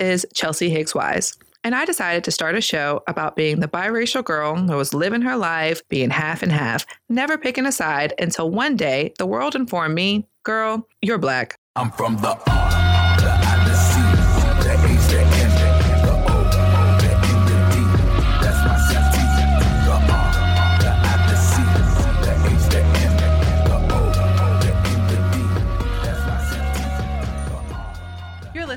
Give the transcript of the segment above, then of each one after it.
is Chelsea Higgs Wise. And I decided to start a show about being the biracial girl who was living her life, being half and half, never picking a side until one day the world informed me, girl, you're black. I'm from the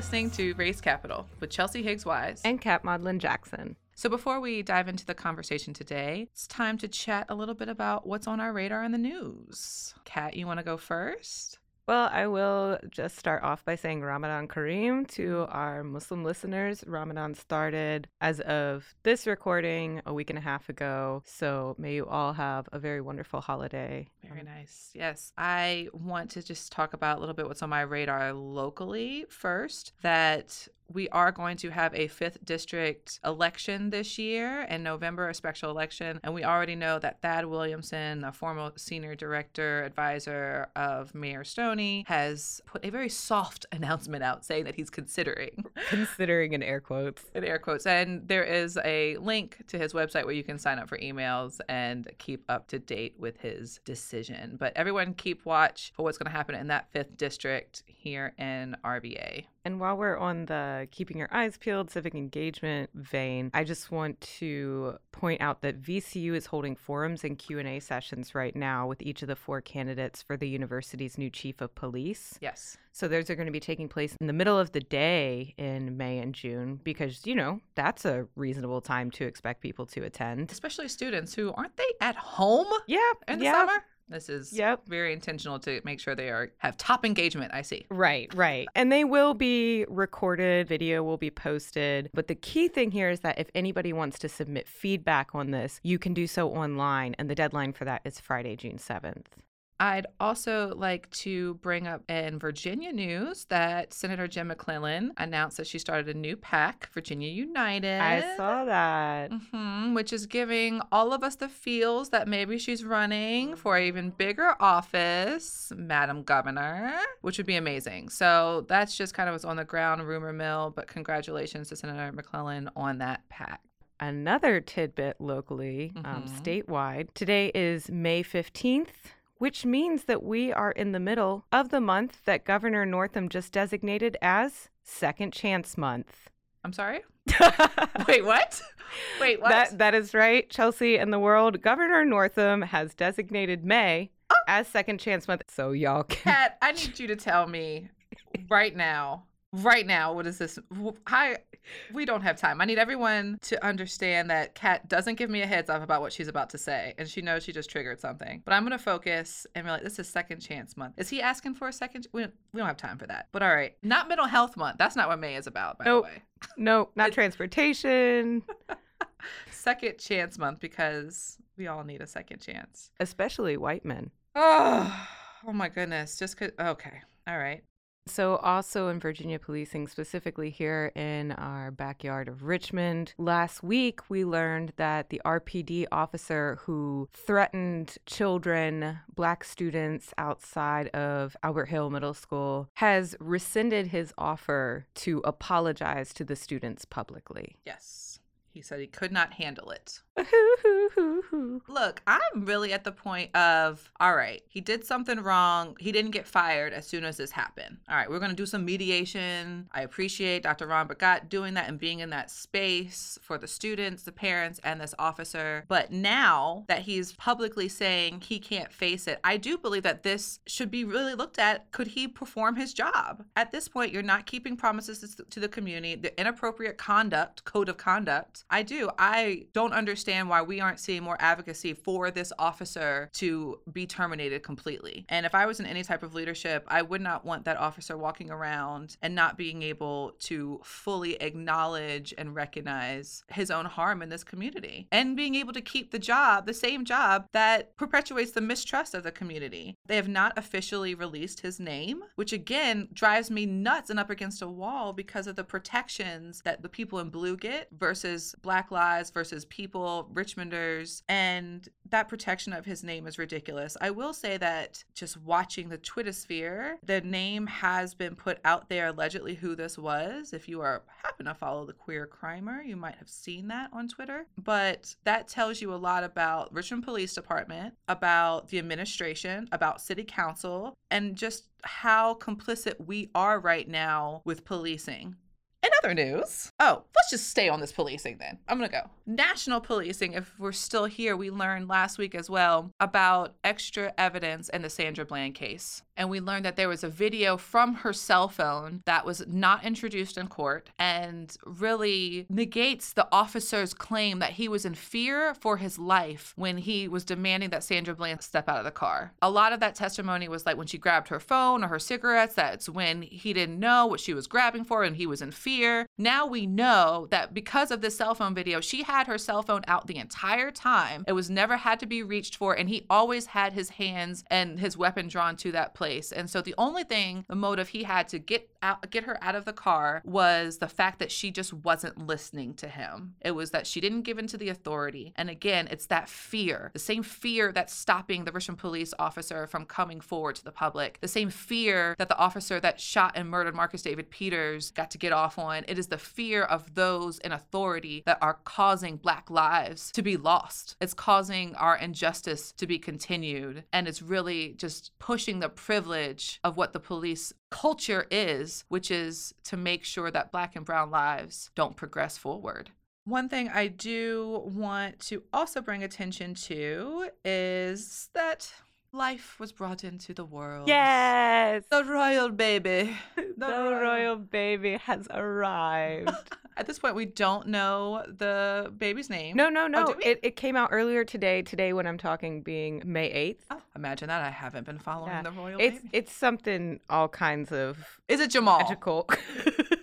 listening to Race Capital with Chelsea Higgs Wise. and Kat Maudlin Jackson. So before we dive into the conversation today, it's time to chat a little bit about what's on our radar in the news. Kat, you want to go first? Well, I will just start off by saying Ramadan Kareem to our Muslim listeners. Ramadan started as of this recording a week and a half ago. So may you all have a very wonderful holiday. Very nice. Yes. I want to just talk about a little bit what's on my radar locally first. That we are going to have a fifth district election this year in November, a special election. And we already know that Thad Williamson, a former senior director advisor of Mayor Stoney, has put a very soft announcement out saying that he's considering Considering in air quotes. in air quotes. And there is a link to his website where you can sign up for emails and keep up to date with his decision. But everyone keep watch for what's going to happen in that fifth district here in RVA. And while we're on the keeping your eyes peeled civic engagement vein, I just want to point out that VCU is holding forums and Q&A sessions right now with each of the four candidates for the university's new chief of police. Yes. So those are going to be taking place in the middle of the day in May and June because, you know, that's a reasonable time to expect people to attend. Especially students who aren't they at home Yeah. in the yeah. summer? This is Yep. very intentional to make sure they are have top engagement, I see. Right, right. And they will be recorded, video will be posted. But the key thing here is that if anybody wants to submit feedback on this, you can do so online. And the deadline for that is Friday, June 7th. I'd also like to bring up in Virginia news that Senator Jen McClellan announced that she started a new PAC, Virginia United. I saw that. hmm which is giving all of us the feels that maybe she's running for an even bigger office, Madam Governor, which would be amazing. So that's just kind of what's on the ground rumor mill, but congratulations to Senator McClellan on that PAC. Another tidbit locally, um, Mhm. statewide. Today is May 15th. Which means that we are in the middle of the month that Governor Northam just designated as Second Chance Month. I'm sorry? Wait, what? Wait, what? That that is right, Chelsea and the world. Governor Northam has designated May Oh. as Second Chance Month, so y'all can. Kat, I need you to tell me right now, right now, what is this? Hi, we don't have time. I need everyone to understand that Kat doesn't give me a heads up about what she's about to say, and she knows she just triggered something. But I'm gonna focus and be like, this is Second Chance Month. Is he asking for a second? We don't, we don't have time for that. But all right, not Mental Health Month. That's not what May is about, by Nope. the way. No, not transportation, Second Chance Month because we all need a second chance. especially white men. Oh, oh my goodness. Just cause, okay. All right. So, also in Virginia policing, specifically here in our backyard of Richmond, last week we learned that the RPD officer who threatened children, black students outside of Albert Hill Middle School, has rescinded his offer to apologize to the students publicly. Yes. He said he could not handle it. Look, I'm really at the point of all right, he did something wrong. He didn't get fired as soon as this happened. All right, we're going to do some mediation. I appreciate Dr. Ram Bhagat doing that and being in that space for the students, the parents, and this officer. But now that he's publicly saying he can't face it, I do believe that this should be really looked at. Could he perform his job? At this point, you're not keeping promises to the community, the inappropriate conduct, code of conduct. I do. I don't understand why we aren't seeing more advocacy for this officer to be terminated completely. And if I was in any type of leadership, I would not want that officer walking around and not being able to fully acknowledge and recognize his own harm in this community and being able to keep the job, the same job that perpetuates the mistrust of the community. They have not officially released his name, which again drives me nuts and up against a wall because of the protections that the people in blue get versus Black lives versus people, Richmonders, and that protection of his name is ridiculous. I will say that just watching the Twitter sphere, the name has been put out there allegedly who this was. If you are happen to follow the queer crimer, you might have seen that on Twitter. But that tells you a lot about Richmond Police Department, about the administration, about city council, and just how complicit we are right now with policing. In other news, oh, let's just stay on this policing then. I'm gonna go. National policing, if we're still here, we learned last week as well about extra evidence in the Sandra Bland case. And we learned that there was a video from her cell phone that was not introduced in court and really negates the officer's claim that he was in fear for his life when he was demanding that Sandra Bland step out of the car. A lot of that testimony was like when she grabbed her phone or her cigarettes, that's when he didn't know what she was grabbing for and he was in fear. Now we know that because of this cell phone video, she had her cell phone out the entire time. It was never had to be reached for, and he always had his hands and his weapon drawn to that place. And so the only thing, the motive he had to get out, get her out of the car was the fact that she just wasn't listening to him. It was that she didn't give in to the authority. And again, it's that fear, the same fear that's stopping the Russian police officer from coming forward to the public, the same fear that the officer that shot and murdered Marcus David Peters got to get off. It is the fear of those in authority that are causing Black lives to be lost. It's causing our injustice to be continued. And it's really just pushing the privilege of what the police culture is, which is to make sure that Black and Brown lives don't progress forward. One thing I do want to also bring attention to is that life was brought into the world. Yes. The royal baby. The, royal baby has arrived. At this point, we don't know the baby's name. no, no, oh, no. do we? it, it came out earlier today. Today, when I'm talking, being May 8th. Oh, imagine that. I haven't been following Yeah. the royal It's baby. it's something all kinds of Is it Jamal? magical.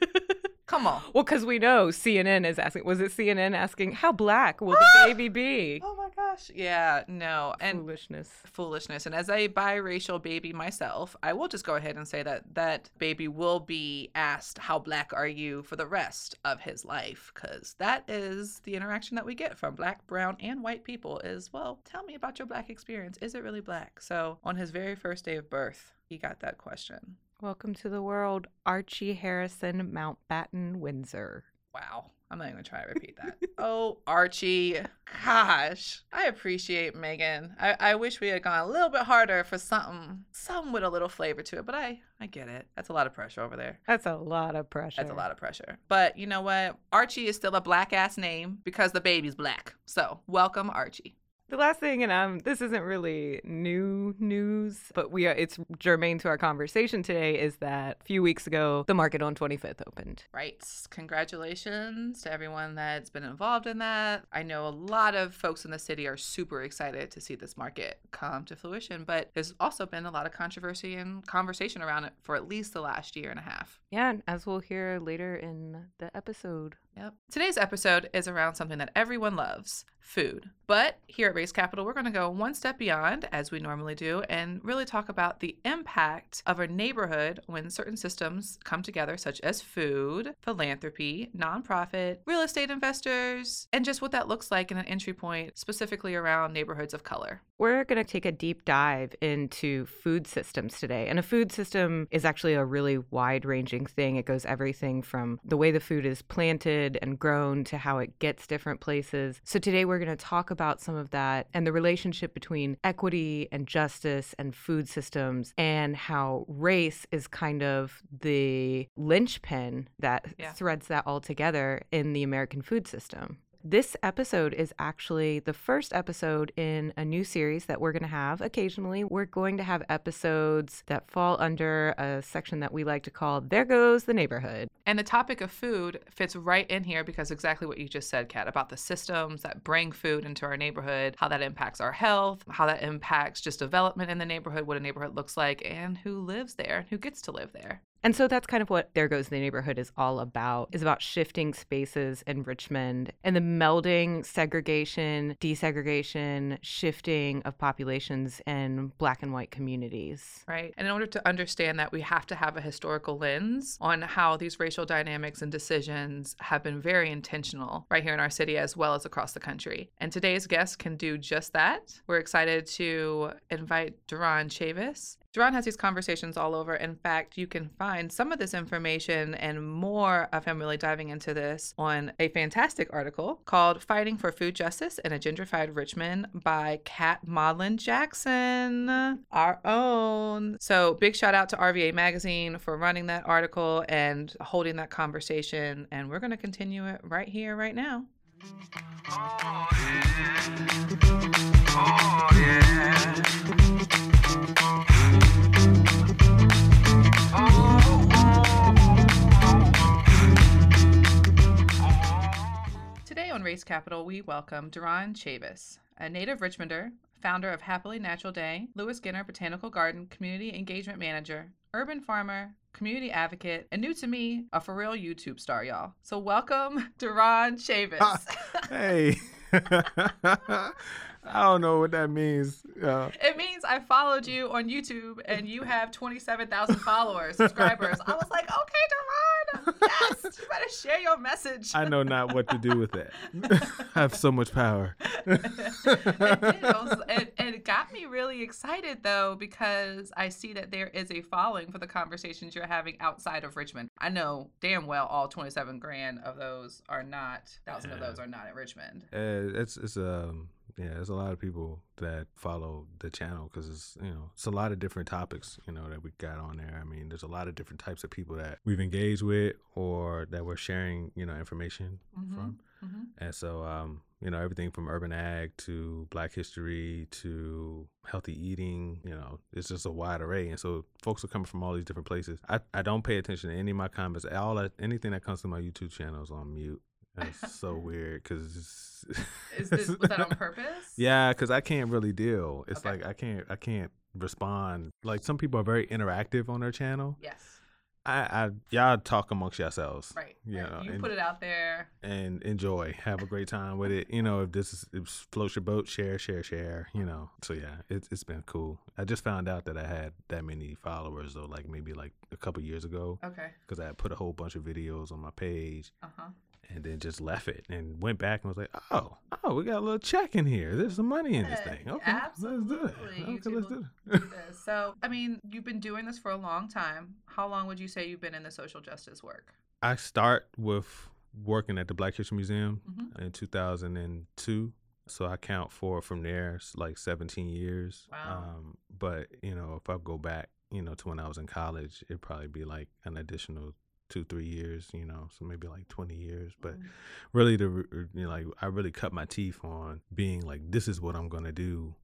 Come on. well, because we know CNN is asking. Was it CNN asking how black will the ah! baby be? Oh my gosh. Yeah, no. And Foolishness. foolishness. And as a biracial baby myself, I will just go ahead and say that that baby will be asked, How black are you for the rest of his life? Because that is the interaction that we get from black, brown, and white people is, Well, tell me about your black experience. Is it really black? So on his very first day of birth, he got that question. Welcome to the world, Archie Harrison Mountbatten Windsor. Wow. I'm not even gonna try to repeat that. oh, Archie. Gosh. I appreciate Meghan. I, I wish we had gone a little bit harder for something, something with a little flavor to it, but I, I get it. That's a lot of pressure over there. That's a lot of pressure. That's a lot of pressure. But you know what? Archie is still a black ass name because the baby's black. So welcome, Archie. The last thing, and um, this isn't really new news, but we are, it's germane to our conversation today, is that a few weeks ago, the market on 25th opened. Right. Congratulations to everyone that's been involved in that. I know a lot of folks in the city are super excited to see this market come to fruition, but there's also been a lot of controversy and conversation around it for at least the last year and a half. Yeah, and as we'll hear later in the episode. Yep. Today's episode is around something that everyone loves food. But here at Race Capital, we're going to go one step beyond, as we normally do, and really talk about the impact of a neighborhood when certain systems come together, such as food, philanthropy, nonprofit, real estate investors, and just what that looks like in an entry point, specifically around neighborhoods of color. We're going to take a deep dive into food systems today. And a food system is actually a really wide ranging thing. It goes everything from the way the food is planted and grown to how it gets different places. So today we're going to talk about some of that and the relationship between equity and justice and food systems and how race is kind of the linchpin that Yeah. threads that all together in the American food system. This episode is actually the first episode in a new series that we're going to have occasionally. We're going to have episodes that fall under a section that we like to call There Goes the Neighborhood. And the topic of food fits right in here because exactly what you just said, Kat, about the systems that bring food into our neighborhood, how that impacts our health, how that impacts just development in the neighborhood, what a neighborhood looks like, and who lives there, and who gets to live there. And so that's kind of what There Goes the Neighborhood is all about, is about shifting spaces in Richmond and the melding segregation, desegregation, shifting of populations in black and white communities. Right. And in order to understand that, we have to have a historical lens on how these racial dynamics and decisions have been very intentional right here in our city as well as across the country. And today's guest can do just that. We're excited to invite Duron Chavis. Duron has these conversations all over. In fact, you can find some of this information and more of him really diving into this on a fantastic article called Fighting for Food Justice in a Gentrified Richmond by Kat Maudlin Jackson, our own. So, big shout out to RVA Magazine for running that article and holding that conversation. And we're going to continue it right here, right now. Oh, Today on oh, Race Capital, we welcome Duron Chavis, a native Richmonder, founder of Happily Natural Day, Lewis Ginter Botanical Garden Community Engagement Manager, urban farmer, community advocate, and new to me, a for real YouTube star, y'all. So welcome, Duron Chavis. hey. I don't know what that means. Uh, It means I followed you on YouTube and you have 27,000 followers, subscribers. I was like, okay, You better share your message. I know not what to do with that. I have so much power. it, did. Was- it, it got me really excited though because I see that there is a following for the conversations you're having outside of Richmond. I know damn well all 27 grand of those are not, thousand of those are not in Richmond. Uh, it's it's um yeah, there's a lot of people that follow the channel because it's you know it's a lot of different topics you know that we got on there. I mean, there's a lot of different types of people that we've engaged with or that we're sharing you know information from. Mhm. And so, um, you know, everything from urban ag to Black history to healthy eating, you know, it's just a wide array. And so, folks are coming from all these different places. I, I don't pay attention to any of my comments. All that, anything that comes to my YouTube channel is on mute. That's so weird because Is this, was that on purpose? yeah, because I can't really deal. It's Okay. like I can't I can't respond. Like some people are very interactive on their channel. Yes. I, I y'all talk amongst yourselves. Right. You right. know, you and- put it out there. and enjoy. Have a great time with it. You know, if this is if floats your boat, share, share, share. You know, so yeah, it's it's been cool. I just found out that I had that many followers though, like maybe like a couple years ago, Okay. because I had put a whole bunch of videos on my page Uh huh. And then just left it and went back and was like, oh, oh, we got a little check in here. There's some money in this thing. Okay, let's do it. Okay, let's do it. So, I mean, you've been doing this for a long time. How long would you say you've been in the social justice work? I start with working at the Black History Museum Mhm. in 2002. So I count for from there like 17 years. Wow. Um, but you know, if I go back, you know, to when I was in college, it'd probably be like an additional two, three years. You know, so maybe like 20 years. But Mhm. really, the you know, like I really cut my teeth on being like, this is what I'm gonna do.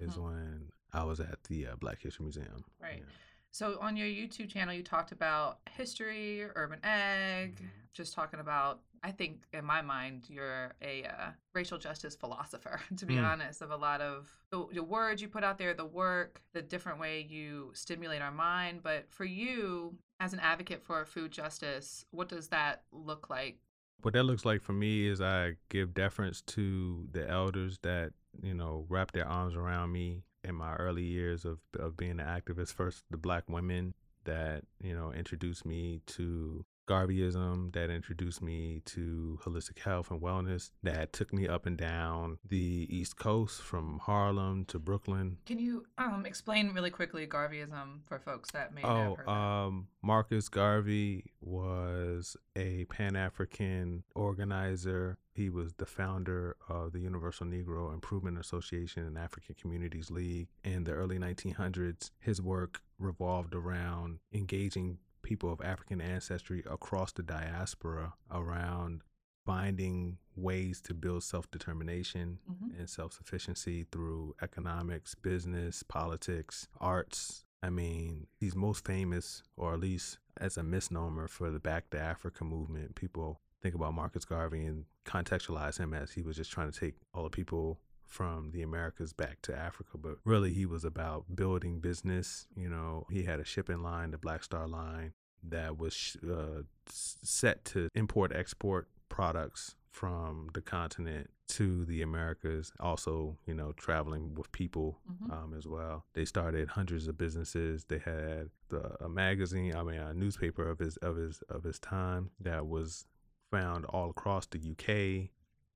Is Mhm. when I was at the uh, Black History Museum. Right. Yeah. So, on your YouTube channel, you talked about history, urban ag, Mhm. just talking about. I think in my mind, you're a uh, racial justice philosopher. To be Mm. honest, of a lot of the, the words you put out there, the work, the different way you stimulate our mind. But for you, as an advocate for food justice, what does that look like? What that looks like for me is I give deference to the elders that, you know, wrap their arms around me in my early years of, of being an activist. First, the black women that, you know, introduced me to Garveyism, that introduced me to holistic health and wellness, that took me up and down the East Coast from Harlem to Brooklyn. Can you um, explain really quickly Garveyism for folks that may Oh, um, Marcus Garvey was a Pan African organizer. He was the founder of the Universal Negro Improvement Association and African Communities League. In the early 1900s, his work revolved around engaging people of African ancestry across the diaspora around finding ways to build self determination Mhm. and self sufficiency through economics, business, politics, arts. I mean, he's most famous, or at least as a misnomer, for the Back to Africa movement. People think about Marcus Garvey and contextualize him as he was just trying to take all the people from the Americas back to Africa. But really, he was about building business. You know, he had a shipping line, the Black Star Line, that was uh, set to import export products from the continent to the Americas. Also, you know, traveling with people Mhm. um, as well. They started hundreds of businesses. They had the, a magazine, I mean, a newspaper of his of his of his time that was found all across the UK,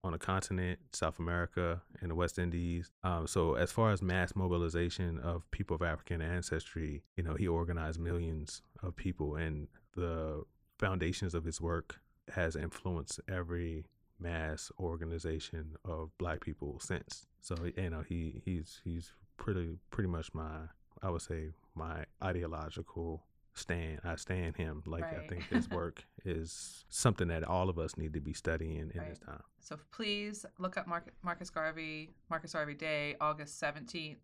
on the continent, South America, and the West Indies. Um, so, as far as mass mobilization of people of African ancestry, you know, he organized millions of people, and the foundations of his work has influenced every mass organization of Black people since. So, you know, he he's he's pretty pretty much my I would say my ideological stand. I stand him. Like I think his work is something that all of us need to be studying in this time. So please look up Marcus, Marcus Garvey, Marcus Garvey Day, August 17th.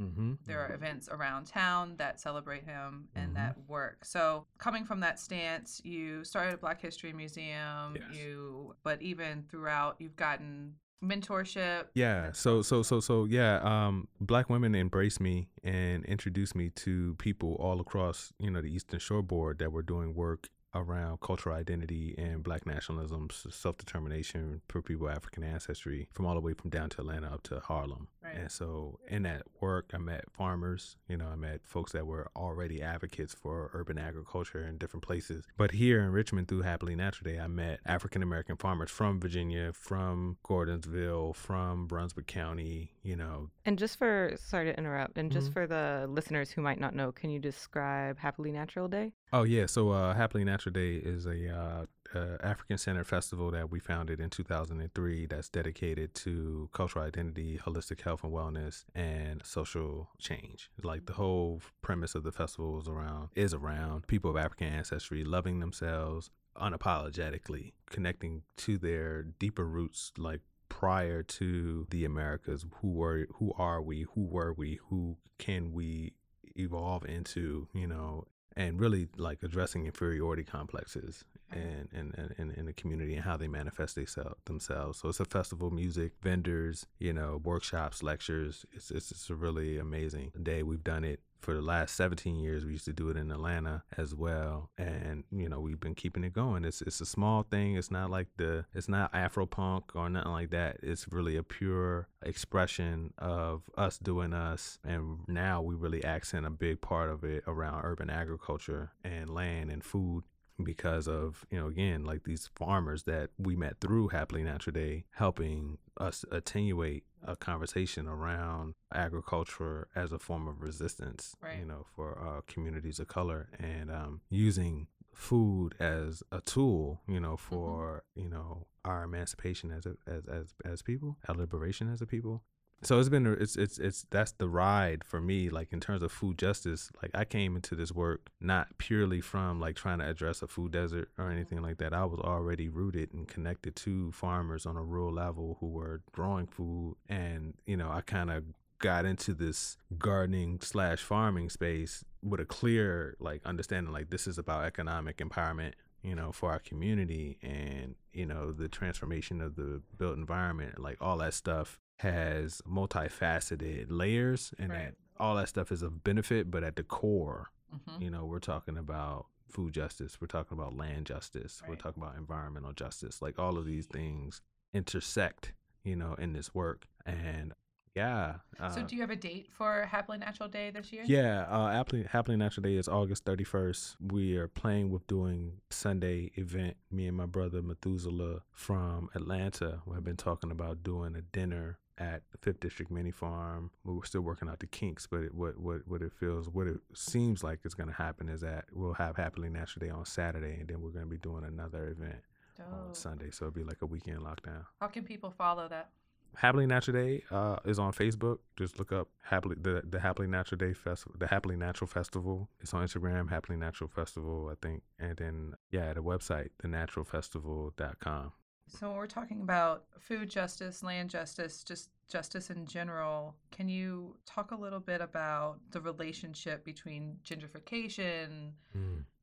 Mm-hmm. There are events around town that celebrate him and Mhm. that work. So coming from that stance, you started a Black History Museum. Yes. You, but even throughout, you've gotten mentorship. Yeah. So so so so yeah. Um, black women embraced me and introduced me to people all across you know the Eastern shore board that were doing work around cultural identity and black nationalism, self determination for people of African ancestry, from all the way from down to Atlanta up to Harlem. Right. And so in that work, I met farmers. You know, I met folks that were already advocates for urban agriculture in different places. But here in Richmond, through Happily Natural Day, I met African American farmers from Virginia, from Gordonsville, from Brunswick County. You know, And just for, sorry to interrupt, and just Mhm. for the listeners who might not know, can you describe Happily Natural Day? Oh yeah, so uh, Happily Natural Day is a uh, uh, African Center festival that we founded in 2003 that's dedicated to cultural identity, holistic health and wellness, and social change. Like the whole premise of the festival is around is around people of African ancestry loving themselves unapologetically, connecting to their deeper roots, like prior to the Americas. Who were who are we? Who were we? Who can we evolve into? You know, and really like addressing inferiority complexes and and in, in the community and how they manifest they sel- themselves. So it's a festival, music, vendors, you know, workshops, lectures. It's, it's it's a really amazing day. We've done it for the last 17 years. We used to do it in Atlanta as well, and you know we've been keeping it going. It's it's a small thing. It's not like the it's not Afropunk or nothing like that. It's really a pure expression of us doing us, and now we really accent a big part of it around urban agriculture and land and food because of you know again like these farmers that we met through happily natural day helping us attenuate a conversation around agriculture as a form of resistance Right. you know for uh, communities of color and um, using food as a tool you know for you know our emancipation as a, as as as people our liberation as a people so it's been it's it's it's that's the ride for me like in terms of food justice. Like i came into this work not purely from like trying to address a food desert or anything like that. I was already rooted and connected to farmers on a rural level who were growing food. And you know i kind of got into this gardening slash farming space with a clear like understanding like this is about economic empowerment you know for our community and you know the transformation of the built environment like all that stuff has multifaceted layers and Right. that all that stuff is of benefit but at the core Mhm. you know we're talking about food justice we're talking about land justice we're talking about environmental justice like all of these things intersect you know in this work and yeah uh, so do you have a date for Happily Natural Day this year? yeah, uh, Happily, Happily Natural Day is August 31st. We are playing with doing Sunday event. Me and my brother Methuselah from Atlanta we have been talking about doing a dinner at the Fifth District Mini Farm. We We're still working out the kinks, but it, what what what it feels, what it seems like is going to happen is that we'll have Happily Natural Day on Saturday, and then we're going to be doing another event on Sunday. So it'll be like a weekend lockdown. How can people follow that? Happily Natural Day uh, is on Facebook. Just look up happily the the Happily Natural Day Festival, the Happily Natural Festival. It's on Instagram, Happily Natural Festival, I think, and then yeah, the website, thenaturalfestival.com. So when we're talking about food justice, land justice, just justice in general, can you talk a little bit about the relationship between gentrification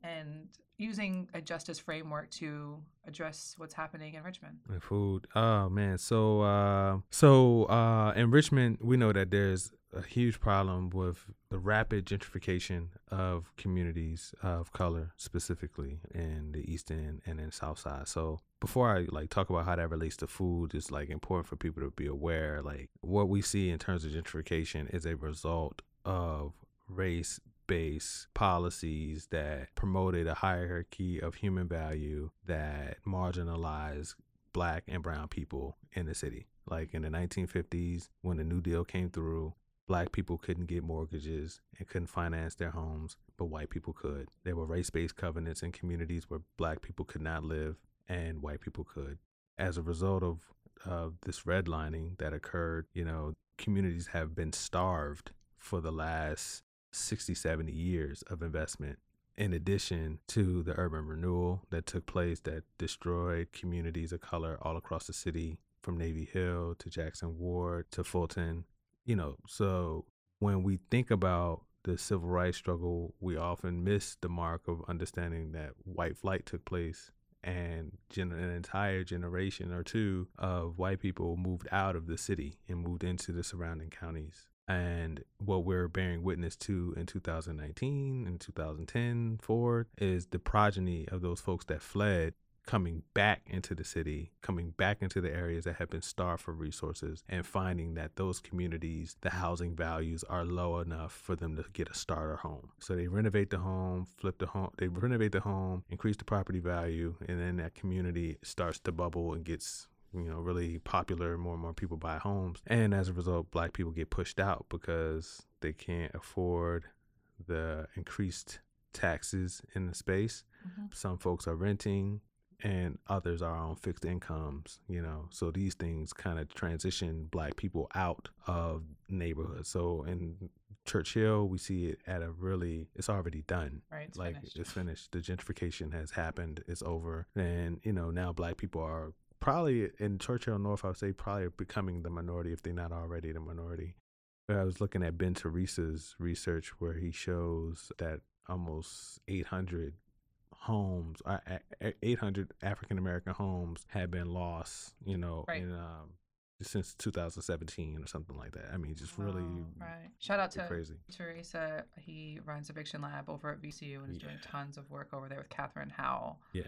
and using a justice framework to address what's happening in Richmond? And food. Oh man. So uh so uh in Richmond we know that there's a huge problem with the rapid gentrification of communities of color, specifically in the East End and in South Side. So before I like talk about how that relates to food, it's like important for people to be aware. Like what we see in terms of gentrification is a result of race based policies that promoted a hierarchy of human value that marginalized black and brown people in the city. Like in the 1950s, when the New Deal came through, black people couldn't get mortgages and couldn't finance their homes, but white people could. There were race based covenants in communities where black people could not live and white people could. As a result of, of this redlining that occurred, you know, communities have been starved for the last 60, 70 years of investment in addition to the urban renewal that took place that destroyed communities of color all across the city from Navy Hill to Jackson Ward to Fulton. You know, so when we think about the civil rights struggle, we often miss the mark of understanding that white flight took place and gen- an entire generation or two of white people moved out of the city and moved into the surrounding counties. And what we're bearing witness to in 2019 and 2010 forward is the progeny of those folks that fled coming back into the city, coming back into the areas that have been starved for resources, and finding that those communities, the housing values are low enough for them to get a starter home. So they renovate the home, flip the home, they renovate the home, increase the property value, and then that community starts to bubble and gets you know really popular more and more people buy homes and as a result black people get pushed out because they can't afford the increased taxes in the space Mhm. some folks are renting and others are on fixed incomes you know? So these things kind of transition black people out of neighborhoods. So in Church Hill we see it at a really it's already done. Right. It's like finished. it's finished. The gentrification has happened. It's over. And you know now black people are probably in Church Hill north i would say probably becoming the minority if they're not already the minority. But i was looking at ben teresa's research where he shows that almost 800 homes uh, a- a- 800 african american homes had been lost you know Right. in um since 2017 or something like that i mean just really Wow, right. Shout out to crazy Teresa. He runs Eviction Lab over at VCU and is doing tons of work over there with Catherine Howell. Yeah.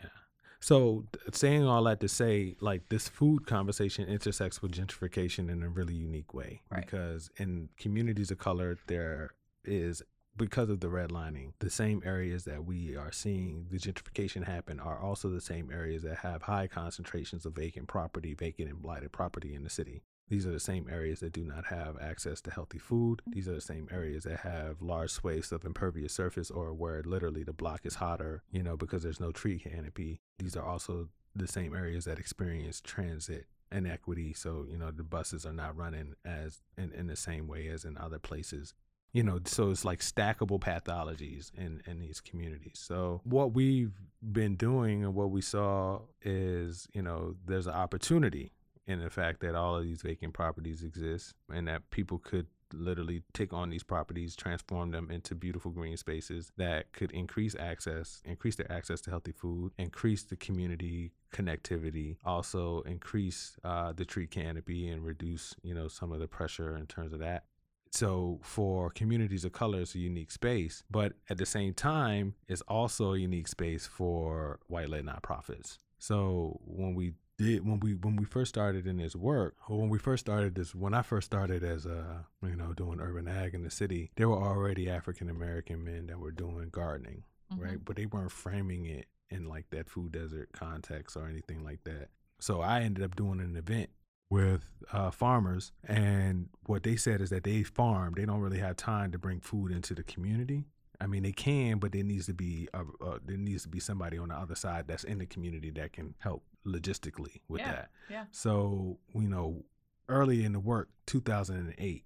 So saying all that to say, like this food conversation intersects with gentrification in a really unique way Right. because in communities of color, there is because of the redlining, the same areas that we are seeing the gentrification happen are also the same areas that have high concentrations of vacant property, vacant and blighted property in the city. These are the same areas that do not have access to healthy food. These are the same areas that have large swathes of impervious surface or where literally the block is hotter, you know, because there's no tree canopy. These are also the same areas that experience transit inequity. So, you know, the buses are not running as in, in the same way as in other places. You know, so it's like stackable pathologies in, in these communities. So what we've been doing and what we saw is, you know, there's an opportunity in the fact that all of these vacant properties exist and that people could literally take on these properties, transform them into beautiful green spaces that could increase access, increase their access to healthy food, increase the community connectivity, also increase uh, the tree canopy and reduce, you know, some of the pressure in terms of that. So for communities of color, it's a unique space, but at the same time, it's also a unique space for white-led nonprofits. So when we did when we when we first started in this work, or when we first started this, when I first started as a you know doing urban ag in the city, there were already African American men that were doing gardening, mm-hmm. right? But they weren't framing it in like that food desert context or anything like that. So I ended up doing an event with uh, farmers, and what they said is that they farm. They don't really have time to bring food into the community. I mean, they can, but there needs to be a, uh, there needs to be somebody on the other side that's in the community that can help logistically with Yeah, that. yeah. So you know, early in the work, 2008,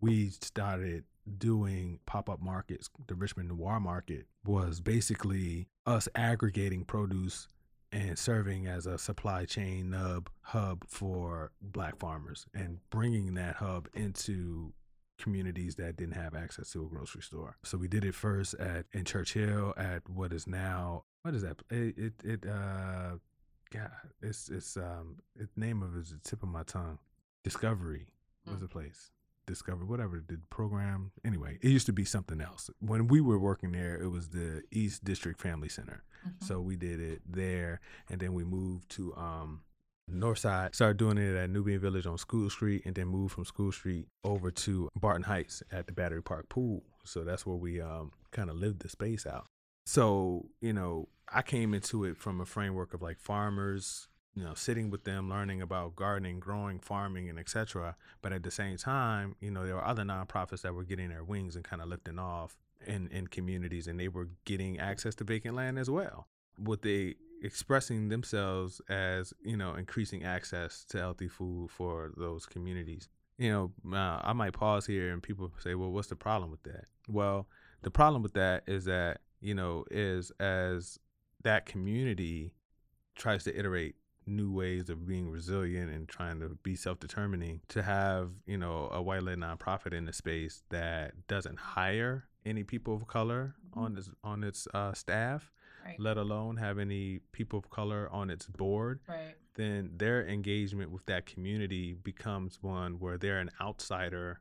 we started doing pop-up markets. The Richmond Noir Market was basically us aggregating produce and serving as a supply chain nub hub for black farmers and bringing that hub into communities that didn't have access to a grocery store. So we did it first at in Church Hill at what is now what is that? It it, it uh God, it's it's um the name of it is the tip of my tongue. Discovery was Mm. the place. Discover whatever the program. Anyway, it used to be something else. When we were working there, it was the East District Family Center. Mm-hmm. So we did it there, and then we moved to um, North Side. Started doing it at Nubian Village on School Street, and then moved from School Street over to Barton Heights at the Battery Park Pool. So that's where we um, kind of lived the space out. So you know, I came into it from a framework of like farmers, you know, sitting with them, learning about gardening, growing, farming, and etc. But at the same time, you know, there were other nonprofits that were getting their wings and kind of lifting off in in communities, and they were getting access to vacant land as well. With they expressing themselves as you know increasing access to healthy food for those communities. You know uh, i might pause here and people say well what's the problem with that? Well the problem with that is that you know is as that community tries to iterate new ways of being resilient and trying to be self-determining to have you know a white-led nonprofit in the space that doesn't hire any people of color on its on its uh, staff Right. let alone have any people of color on its board, Right. then their engagement with that community becomes one where they're an outsider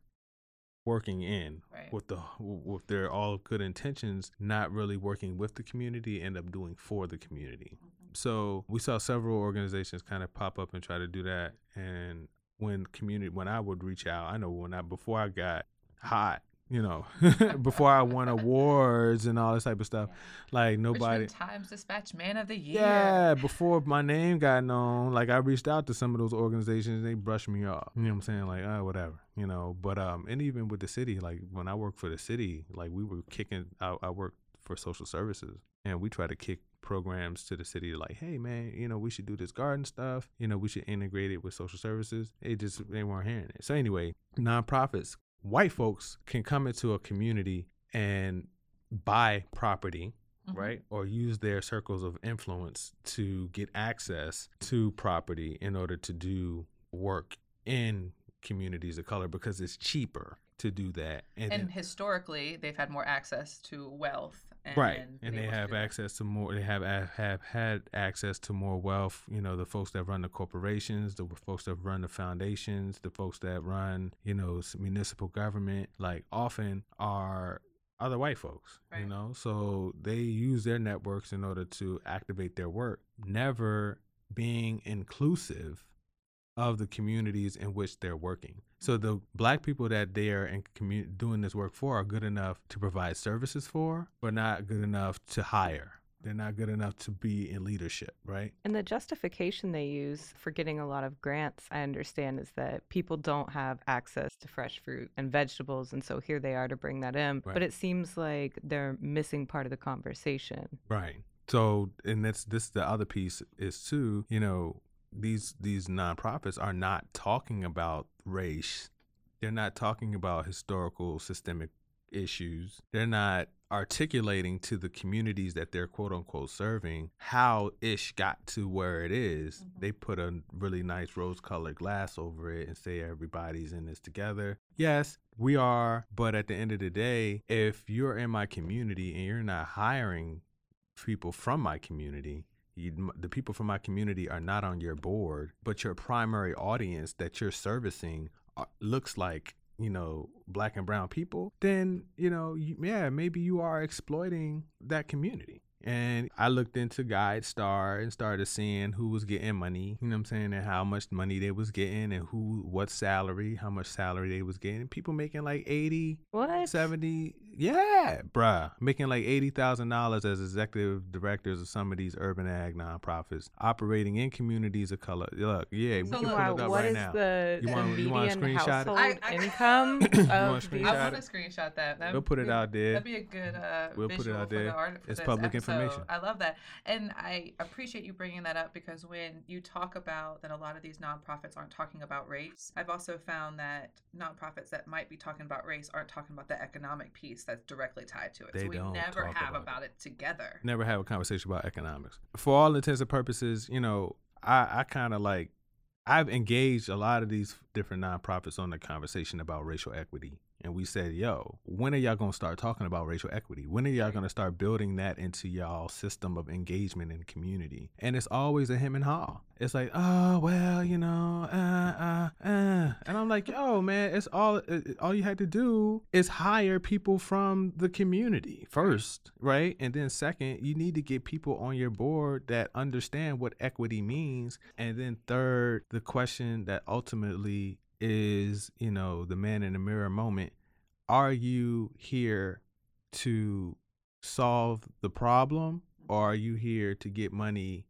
working in Right. with the with their all good intentions, not really working with the community, end up doing for the community. So we saw several organizations kind of pop up and try to do that. And when community, when I would reach out, I know when I before I got hot, you know, before I won awards and all this type of stuff, like nobody. Richmond Times Dispatch Man of the Year. Yeah, before my name got known, like I reached out to some of those organizations, they brushed me off. You know what I'm saying? Like, oh, whatever, you know. But um, and even with the city, like when I worked for the city, like we were kicking. I, I worked for social services, and we try to kick programs to the city, like, hey man, you know, we should do this garden stuff. You know, we should integrate it with social services. It just they weren't hearing it. So anyway, nonprofits, white folks can come into a community and buy property Mhm. right? Or use their circles of influence to get access to property in order to do work in communities of color because it's cheaper to do that. And then- historically, they've had more access to wealth. And right. and they able have access to more they have have had access to more wealth you know the folks that run the corporations the folks that run the foundations the folks that run you know municipal government like often are other white folks you know? So they use their networks in order to activate their work never being inclusive of the communities in which they're working. So the black people that they are in commu- doing this work for are good enough to provide services for, but not good enough to hire. They're not good enough to be in leadership, right? And the justification they use for getting a lot of grants, I understand, is that people don't have access to fresh fruit and vegetables. And so here they are to bring that in. Right. But it seems like they're missing part of the conversation. Right. So, and that's this the other piece is too, you know, these these nonprofits are not talking about race. They're not talking about historical systemic issues. They're not articulating to the communities that they're quote unquote serving how ish got to where it is. Mm-hmm. They put a really nice rose colored glass over it and say everybody's in this together. Yes, we are, but at the end of the day, if you're in my community and you're not hiring people from my community. You, the people from my community are not on your board, but your primary audience that you're servicing uh, looks like you know black and brown people. Then you know, you, yeah, maybe you are exploiting that community. And I looked into GuideStar and started seeing who was getting money, you know what I'm saying, and how much money they was getting and who, what salary, how much salary they was getting. People making like 80, What? 70 yeah bruh making like $80000 as executive directors of some of these urban ag nonprofits operating in communities of color look yeah we So can look- pull Wow, it up what right is now the, You wanna- you wanna median screenshot it? I- I- income wanna of these? I want to screenshot that. That'd We'll put it be- out there. That'd be a good uh, We'll put it out for there. the art. For It's this public episode. information. I love that, and I appreciate you bringing that up because when you talk about that, a lot of these nonprofits aren't talking about race. I've also found that nonprofits that might be talking about race aren't talking about the economic piece that's directly tied to it. They so we don't never have about about it together. never have a conversation about economics for all intents and purposes you know i i kind of like i've engaged a lot of these different nonprofits on the conversation about racial equity and we said, "Yo, when are y'all gonna start talking about racial equity? When are y'all gonna start building that into y'all system of engagement and community?" And it's always a him and haw. It's like, "Oh well, you know, uh, uh, uh," and I'm like, "Yo, man, it's all it, all you had to do is hire people from the community first, right? And then second, you need to get people on your board that understand what equity means, and then third, the question that ultimately is, you know, the man in the mirror moment. Are you here to solve the problem or are you here to get money,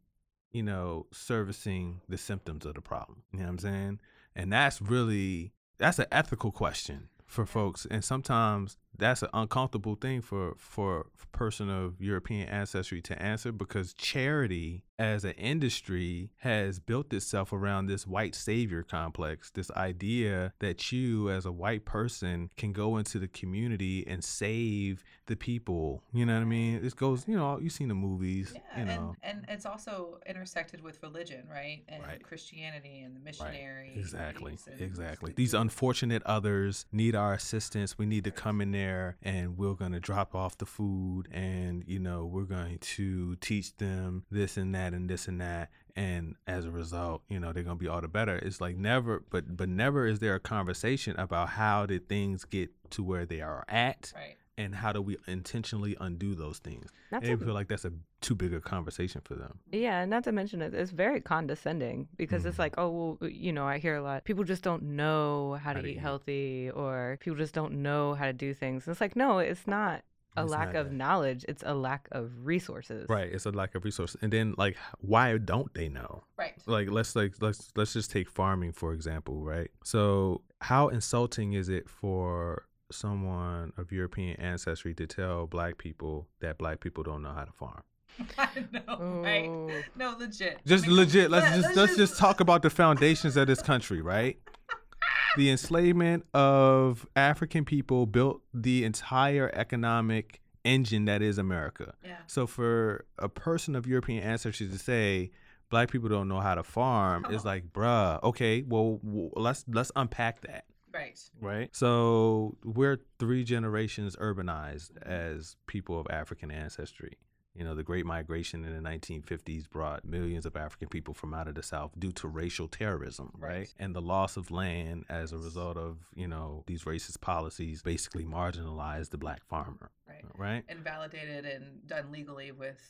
you know, servicing the symptoms of the problem? You know what I'm saying? And that's really that's an ethical question for folks and sometimes that's an uncomfortable thing for for a person of European ancestry to answer because charity as an industry has built itself around this white savior complex, this idea that you as a white person can go into the community and save the people. You know what I mean? This goes, you know, you've seen the movies, Yeah, you know. and, and it's also intersected with religion, right? And Right. Christianity and the missionary. Right. Exactly. Exactly. These unfortunate others need our assistance. We need to come in there and we're going to drop off the food and, you know, we're going to teach them this and that and this and that. And as a result, you know, they're going to be all the better. It's like never, but, but never is there a conversation about how did things get to where they are at Right. And how do we intentionally undo those things. Not They to, feel like that's a too big a conversation for them. yeah, and not to mention it, it's very condescending because it's Mhm. like, oh, well, you know, I hear a lot. People just don't know how to How to eat eat. healthy, or people just don't know how to do things. It's like, no, it's not a It's lack of that. knowledge; it's a lack of resources. Right. It's a lack of resources. And then like, why don't they know? Right. like let's like let's let's just take farming for example right so how insulting is it for someone of european ancestry to tell black people that black people don't know how to farm I know, right? No, legit. just I mean, legit let's let- just let's just talk about the foundations of this country right the enslavement of african people built the entire economic engine that is america Yeah. so for a person of European ancestry to say black people don't know how to farm Come is on. like, bruh, okay, well, w- let's let's unpack that, Right. right? So we're three generations urbanized as people of African ancestry. You know, the Great Migration in the 1950s brought millions of African people from out of the South due to racial terrorism, right? Right. And the loss of land as a result of, you know, these racist policies basically marginalized the black farmer, Right. right? And validated and done legally with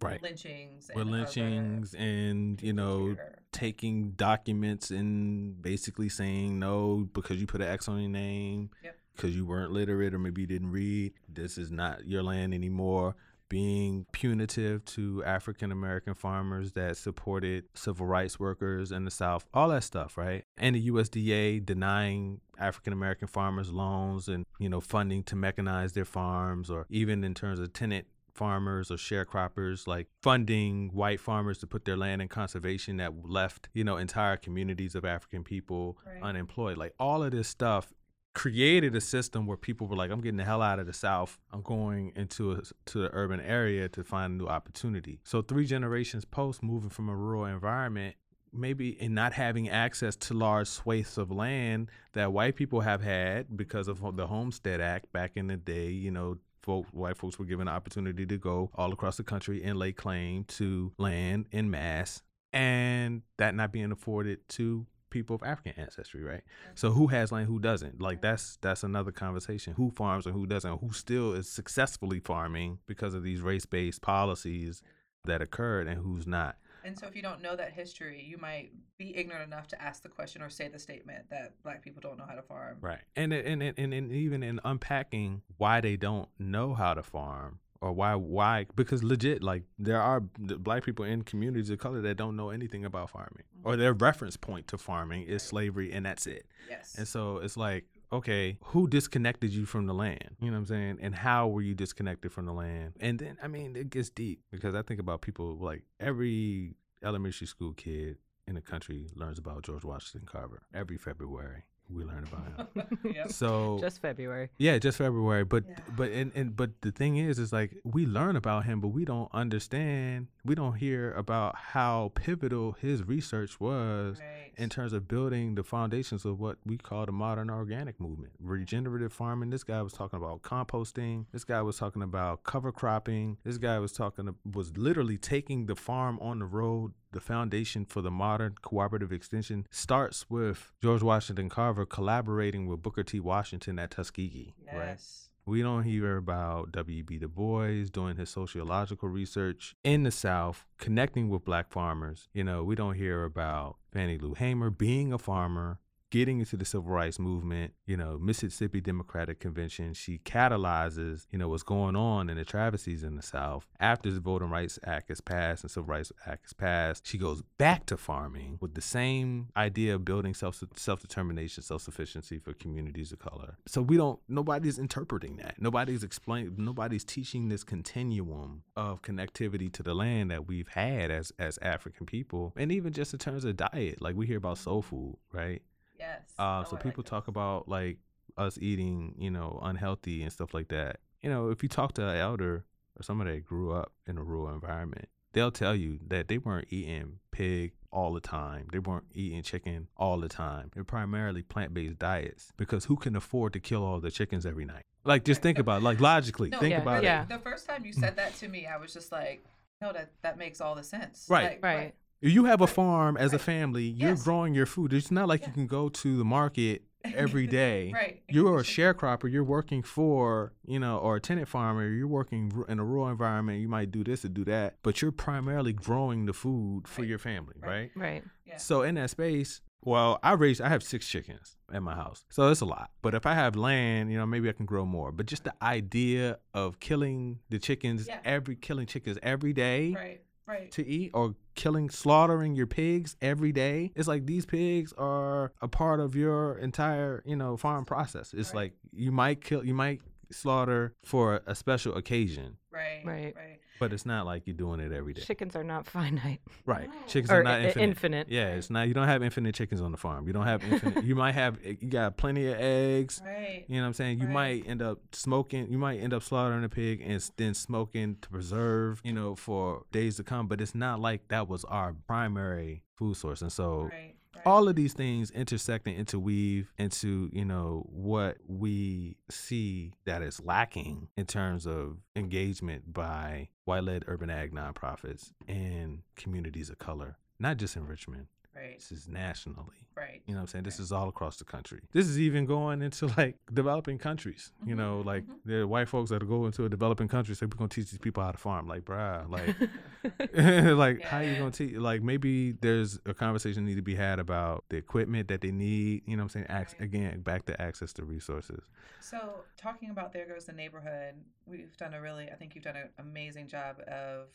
Right. lynchings. and lynchings and you know behavior. taking documents and basically saying no because you put an X on your name Yep. because you weren't literate or maybe you didn't read. This is not your land anymore. Being punitive to African American farmers that supported civil rights workers in the South, all that stuff, right? And the USDA denying African American farmers loans and you know funding to mechanize their farms, or even in terms of tenant farmers or sharecroppers, like funding white farmers to put their land in conservation that left, you know, entire communities of African people Right. unemployed. Like all of this stuff created a system where people were like, I'm getting the hell out of the South. I'm going into a, to the urban area to find a new opportunity. So three generations post moving from a rural environment maybe in not having access to large swathes of land that white people have had because of the Homestead Act back in the day, you know, folk, white folks were given the opportunity to go all across the country and lay claim to land in mass, and that not being afforded to people of African ancestry, right? So who has land, who doesn't? Like that's that's another conversation. Who farms and who doesn't? Who still is successfully farming because of these race-based policies that occurred, and who's not? And so, if you don't know that history, you might be ignorant enough to ask the question or say the statement that black people don't know how to farm. Right. And and, and and even in unpacking why they don't know how to farm or why why because legit like there are black people in communities of color that don't know anything about farming or mm-hmm. their reference point to farming is slavery and that's it. Yes. And so it's like okay, who disconnected you from the land? You know what I'm saying? And how were you disconnected from the land? And then I mean it gets deep because I think about people like every elementary school kid in the country learns about George Washington Carver every February. We learn about him. Yep. So Just February. yeah, just February. But Yeah. but and, and but the thing is, is like we learn about him, but we don't understand. We don't hear about how pivotal his research was Right. in terms of building the foundations of what we call the modern organic movement, regenerative farming. This guy was talking about composting. This guy was talking about cover cropping. This guy was talking was literally taking the farm on the road. The foundation for the modern cooperative extension starts with George Washington Carver collaborating with Booker T. Washington at Tuskegee, right? Yes. We don't hear about W.B. Du Bois doing his sociological research in the South, connecting with black farmers. You know, we don't hear about Fannie Lou Hamer being a farmer, getting into the civil rights movement, you know, Mississippi Democratic Convention. She catalyzes, you know, what's going on in the travesties in the South. After the Voting Rights Act is passed and Civil Rights Act is passed, she goes back to farming with the same idea of building self self determination, self sufficiency for communities of color. So we don't. Nobody's interpreting that. Nobody's explaining. Nobody's teaching this continuum of connectivity to the land that we've had as as African people, and even just in terms of diet. Like we hear about soul food, right? Yes. Uh, so people like talk this. about like us eating, you know, unhealthy and stuff like that. You know, if you talk to an elder or somebody that grew up in a rural environment, they'll tell you that they weren't eating pig all the time. They weren't eating chicken all the time. They're primarily plant-based diets because who can afford to kill all the chickens every night? Like, just think about it. Like logically, No, think Yeah, about really, it. The first time you said that to me, I was just like, no, that that makes all the sense. Right. Like, Right. If you have a farm as a family, you're Yes. growing your food. It's not like Yeah. you can go to the market every day. Right. You're a sharecropper. You're working for, you know, or a tenant farmer. You're working in a rural environment. You might do this or do that, but you're primarily growing the food for Right. your family, Right. right? Right. Yeah. So in that space, well, I raised, I have six chickens at my house, so it's a lot. But if I have land, you know, maybe I can grow more. But just the idea of killing the chickens Yeah. every, killing chickens every day Right. Right. to eat or killing slaughtering your pigs every day it's like these pigs are a part of your entire you know farm process it's Right. like you might kill you might slaughter for a special occasion Right. Right. Right. But it's not like you're doing it every day Chickens are not finite right chickens or are not i- infinite. infinite. yeah it's not you don't have infinite chickens on the farm you don't have infinite you might have eh, you got plenty of eggs Right. you know what I'm saying? You Right. might end up smoking, you might end up slaughtering a pig and then smoking to preserve, you know, for days to come. But it's not like that was our primary food source. And so Right. All of these things intersect and interweave into, you know, what we see that is lacking in terms of engagement by white led urban ag nonprofits and communities of color, not just in Richmond. Right. This is nationally. Right. You know what I'm saying? This Right. is all across the country. This is even going into like developing countries. You know, Mhm, like mhm. there are white folks that go into a developing country say we're gonna teach these people how to farm. Like, bruh, like like how you Yeah. gonna teach like maybe there's a conversation need to be had about the equipment that they need, you know what I'm saying? Ac- Right. again, back to access to resources. So, talking about There Goes the Neighborhood, we've done a really, I think you've done an amazing job of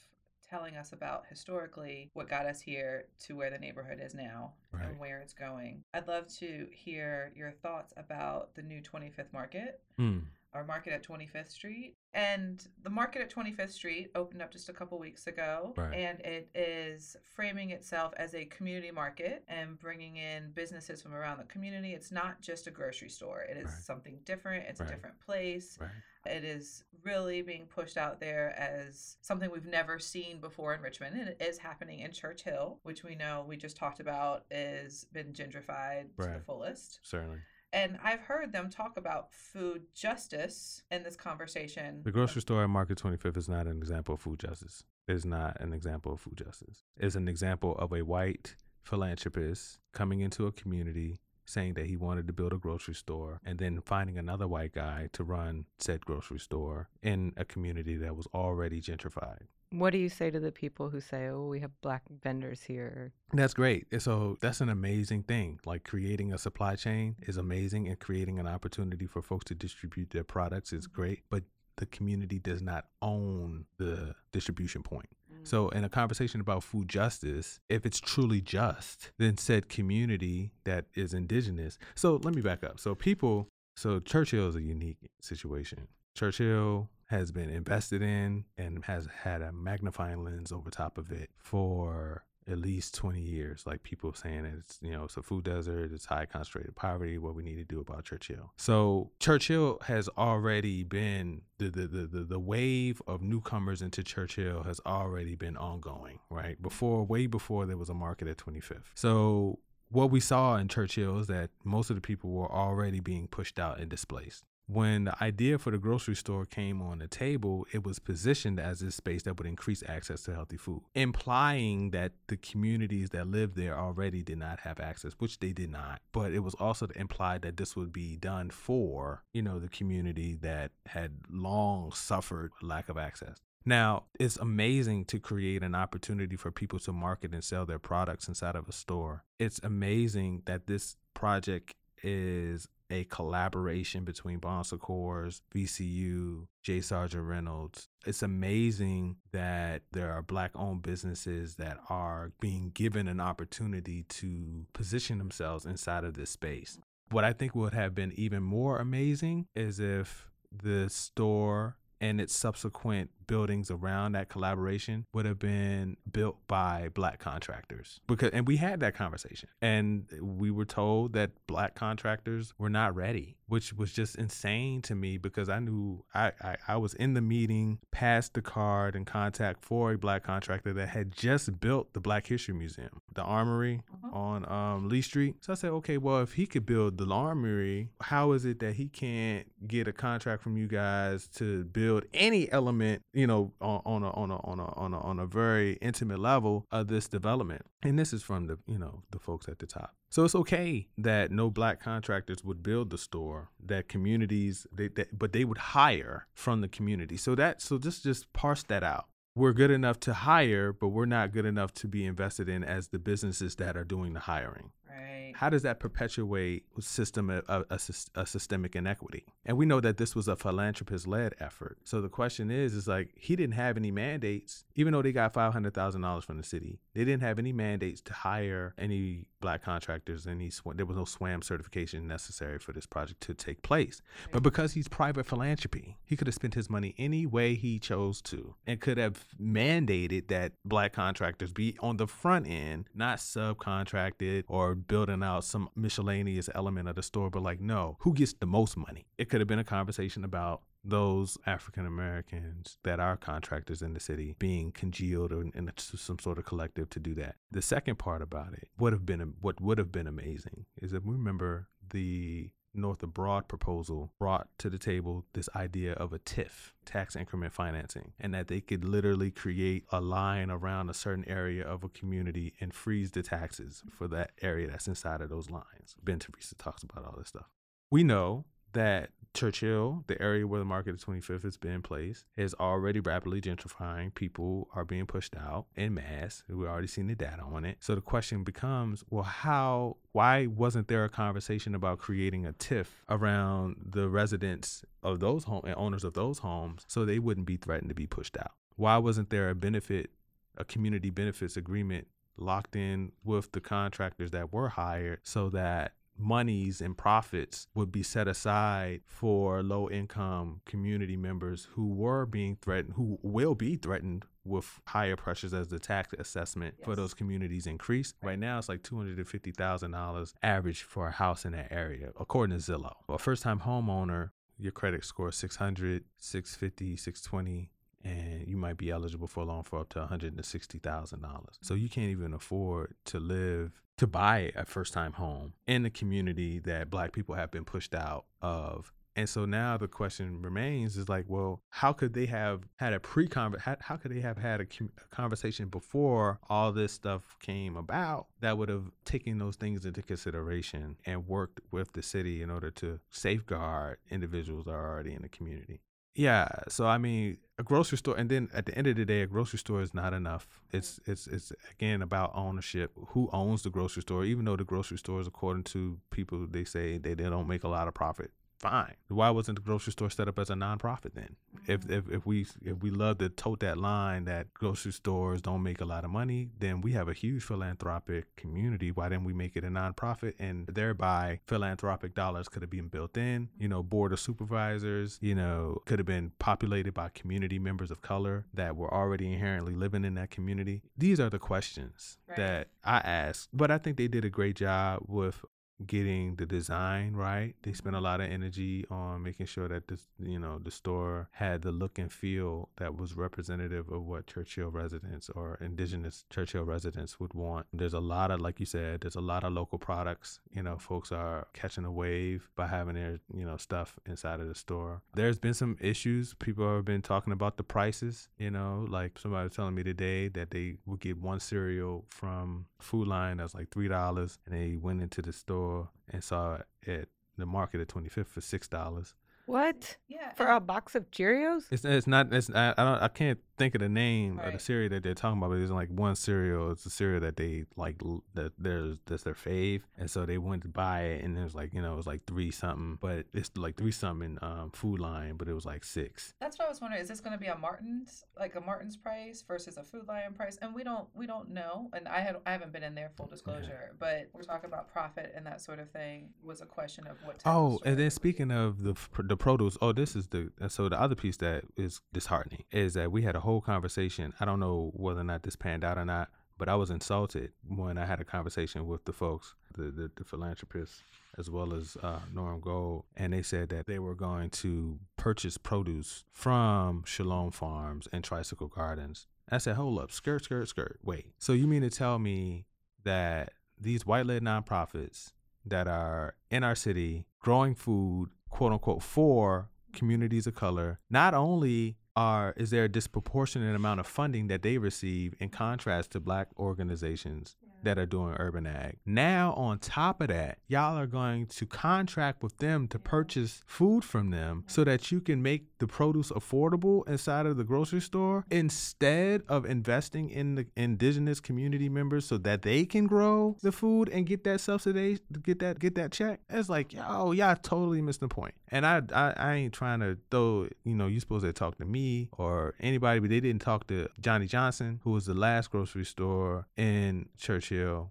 telling us about historically what got us here to where the neighborhood is now Right. and where it's going. I'd love to hear your thoughts about the new 25th Market, Mm. Our market at 25th Street. And the market at 25th Street opened up just a couple weeks ago, Right. and it is framing itself as a community market and bringing in businesses from around the community. It's not just a grocery store, it is Right. something different, it's Right. a different place. It is really being pushed out there as something we've never seen before in Richmond, and it is happening in Church Hill, which we know we just talked about is been gentrified to the fullest. Certainly. And I've heard them talk about food justice in this conversation. The grocery store at Market 25th is not an example of food justice. It's not an example of food justice. It's an example of a white philanthropist coming into a community saying that he wanted to build a grocery store and then finding another white guy to run said grocery store in a community that was already gentrified. What do you say to the people who say, "Oh, we have black vendors here"? That's great. And So that's an amazing thing. Like creating a supply chain is amazing and creating an opportunity for folks to distribute their products is mm-hmm. great, but the community does not own the distribution point. Mm. So, in a conversation about food justice, if it's truly just, then said community that is indigenous. So, let me back up. So, people, so Church Hill is a unique situation. Church Hill has been invested in and has had a magnifying lens over top of it for at least 20 years. Like people saying it's, you know, it's a food desert, it's high concentrated poverty, what we need to do about Church Hill. So Church Hill has already been the the, the, the, wave of newcomers into Church Hill has already been ongoing, right? Before way before there was a market at 25th. So what we saw in Church Hill is that most of the people were already being pushed out and displaced when the idea for the grocery store came on the table, it was positioned as a space that would increase access to healthy food, implying that the communities that lived there already did not have access, which they did not. But it was also implied that this would be done for, you know, the community that had long suffered lack of access. Now, it's amazing to create an opportunity for people to market and sell their products inside of a store. It's amazing that this project is a collaboration between Bon Secours, VCU, J. Sargent Reynolds. It's amazing that there are black owned businesses that are being given an opportunity to position themselves inside of this space. What I think would have been even more amazing is if the store and its subsequent buildings around that collaboration would have been built by black contractors. Because and we had that conversation. And we were told that black contractors were not ready which was just insane to me because i knew i i, I was in the meeting passed the card and contact for a black contractor that had just built the black history museum the armory Mhm. on um, Leigh street. So i said okay well if he could build the armory how is it that he can't get a contract from you guys to build any element you know, on, on a on a on a on a on a very intimate level of this development. And this is from the you know the folks at the top. So it's okay that no black contractors would build the store. That communities, they, that, but they would hire from the community. So that so just just parse that out. We're good enough to hire, but we're not good enough to be invested in as the businesses that are doing the hiring Right. how does that perpetuate system uh, a, a, a systemic inequity? And we know that this was a philanthropist led effort. So the question is is like he didn't have any mandates even though they got $500000 from the city they didn't have any mandates to hire any black contractors any sw- there was no SWaM certification necessary for this project to take place. But because he's private philanthropy he could have spent his money any way he chose to and could have mandated that black contractors be on the front end not subcontracted or building out some miscellaneous element of the store, but like, no, who gets the most money? It could have been a conversation about those African Americans that are contractors in the city being congealed in some sort of collective to do that. The second part about it would have been what would have been amazing is if we remember the North Abroad proposal brought to the table this idea of a TIF, tax increment financing, and that they could literally create a line around a certain area of a community and freeze the taxes for that area that's inside of those lines. Ben Teresa talks about all this stuff. We know that Church Hill, the area where the market of 25th has been placed, is already rapidly gentrifying. People are being pushed out in mass. We've already seen the data on it. So the question becomes, well, how, why wasn't there a conversation about creating a TIF around the residents of those homes and owners of those homes so they wouldn't be threatened to be pushed out? Why wasn't there a benefit, a community benefits agreement locked in with the contractors that were hired so that monies and profits would be set aside for low income community members who were being threatened, who will be threatened with higher pressures as the tax assessment for those communities increase. Right now, it's like $250,000 average for a house in that area, according to Zillow. A first time homeowner, your credit score is 600, 650, 620 and you might be eligible for a loan for up to $160,000. So you can't even afford to live to buy a first-time home in the community that black people have been pushed out of. And so now the question remains is like, well, how could they have had a pre how, how could they have had a, a conversation before all this stuff came about that would have taken those things into consideration and worked with the city in order to safeguard individuals that are already in the community? Yeah, so I mean, a grocery store, and then at the end of the day, a grocery store is not enough. It's it's it's again about ownership. Who owns the grocery store? Even though the grocery stores, according to people, they say they, they don't make a lot of profit fine. Why wasn't the grocery store set up as a nonprofit then? If, mm-hmm. if if we if we love to tote that line that grocery stores don't make a lot of money, then we have a huge philanthropic community. Why didn't we make it a nonprofit and thereby philanthropic dollars could have been built in? You know, board of supervisors, you know, could have been populated by community members of color that were already inherently living in that community. These are the questions Right. that I asked, but I think they did a great job with getting the design right. They spent a lot of energy on making sure that this, you know, the store had the look and feel that was representative of what Church Hill residents or indigenous Church Hill residents would want. There's a lot of, like you said, there's a lot of local products. You know, folks are catching a wave by having their, you know, stuff inside of the store. There's been some issues. People have been talking about the prices. You know, like somebody was telling me today that they would get one cereal from Food Lion that's like three dollars, and they went into the store and saw it at the market at 25th for six dollars. What? Yeah. For a box of Cheerios? It's it's not it's I, I don't I can't think of the name of the cereal that they're talking about, but it's like one cereal. It's a cereal that they like that there's that's their fave, and so they went to buy it, and it was like you know it was like three something, but it's like three something um, Food Lion, but it was like six. That's what I was wondering. Is this going to be a Martin's, like a Martin's price versus a Food Lion price? And we don't, we don't know. And I had, I haven't been in there, full disclosure. But we're talking about profit and that sort of thing. Was a question of what. Oh, and then speaking of the the produce, oh, this is the and so the other piece that is disheartening is that we had a whole conversation. I don't know whether or not this panned out or not, but I was insulted when I had a conversation with the folks, the the, the philanthropists as well as uh, Norm Gold, and they said that they were going to purchase produce from Shalom Farms and Tricycle Gardens. I said, hold up, skirt, skirt, skirt. Wait, so you mean to tell me that these white-led nonprofits that are in our city growing food, quote unquote, for communities of color, not only are is there a disproportionate amount of funding that they receive in contrast to black organizations that are doing urban ag. Now on top of that, y'all are going to contract with them to purchase food from them so that you can make the produce affordable inside of the grocery store instead of investing in the indigenous community members so that they can grow the food and get that subsidy get that get that check. It's like, yo, y'all totally missed the point. And I I, I ain't trying to throw, you know, you supposed to talk to me or anybody, but they didn't talk to Johnny Johnson, who was the last grocery store in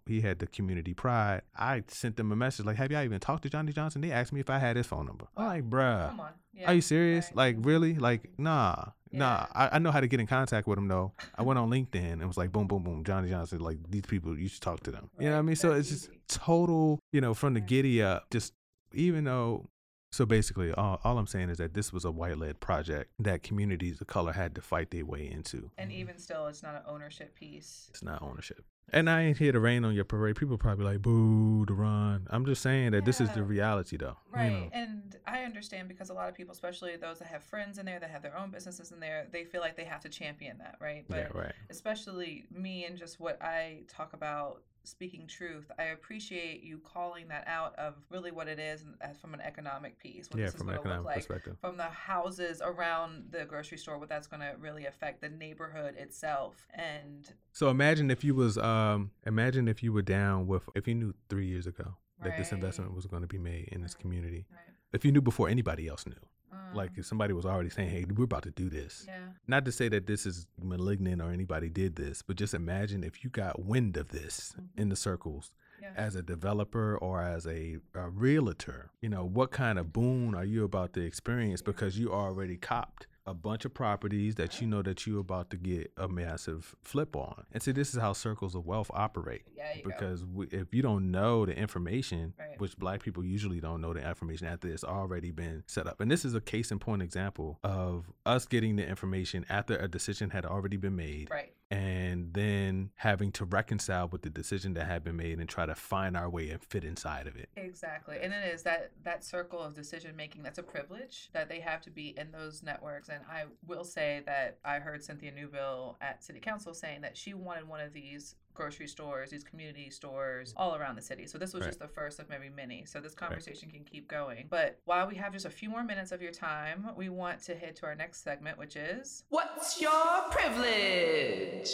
He had the community pride. I sent them a message like, Have y'all even talked to Johnny Johnson? They asked me if I had his phone number. I'm like, bruh. Come on. Yeah. Are you serious? right. Like really? Like mm-hmm. nah, nah. I, I know how to get in contact with him though. I went on LinkedIn and was like, boom, boom, boom. Johnny Johnson. Like these people, you should talk to them. You know what I Right, mean? So that's it's just total. You know, from the Right. giddy up. Just even though. So basically, all, all I'm saying is that this was a white-led project that communities of color had to fight their way into. And even still, it's not an ownership piece. It's not ownership. And I ain't here to rain on your parade. People probably like, boo, to run. I'm just saying that this is the reality, though. you Right. know. And I understand because a lot of people, especially those that have friends in there, that have their own businesses in there, they feel like they have to champion that, right? yeah, right. especially me and just what I talk about speaking truth, I appreciate you calling that out of really what it is from an economic piece. What Yeah, this is from an gonna look economic like perspective. from the houses around the grocery store, what that's going to really affect the neighborhood itself. And So imagine if you was um imagine if you were down with if you knew three years ago that this investment was going to be made in this community. right, If you knew before anybody else knew, um, like if somebody was already saying, "Hey, we're about to do this." yeah, Not to say that this is malignant or anybody did this, but just imagine if you got wind of this Mhm. in the circles yeah, as a developer or as a, a realtor. You know, what kind of boon are you about to experience because you already copped a bunch of properties that you know that you're about to get a massive flip on. And see, this is how circles of wealth operate. Yeah, you go. because we, if you don't know the information, Right. which black people usually don't know the information after it's already been set up. And this is a case in point example of us getting the information after a decision had already been made right. And then having to reconcile with the decision that had been made and try to find our way and fit inside of it. Exactly. And it is that that circle of decision making that's a privilege that they have to be in those networks. And I will say that I heard Cynthia Newbille at City Council saying that she wanted one of these grocery stores, these community stores all around the city. So this was Right. just the first of maybe many. So this conversation can keep going. But while we have just a few more minutes of your time, we want to head to our next segment, which is What's your privilege?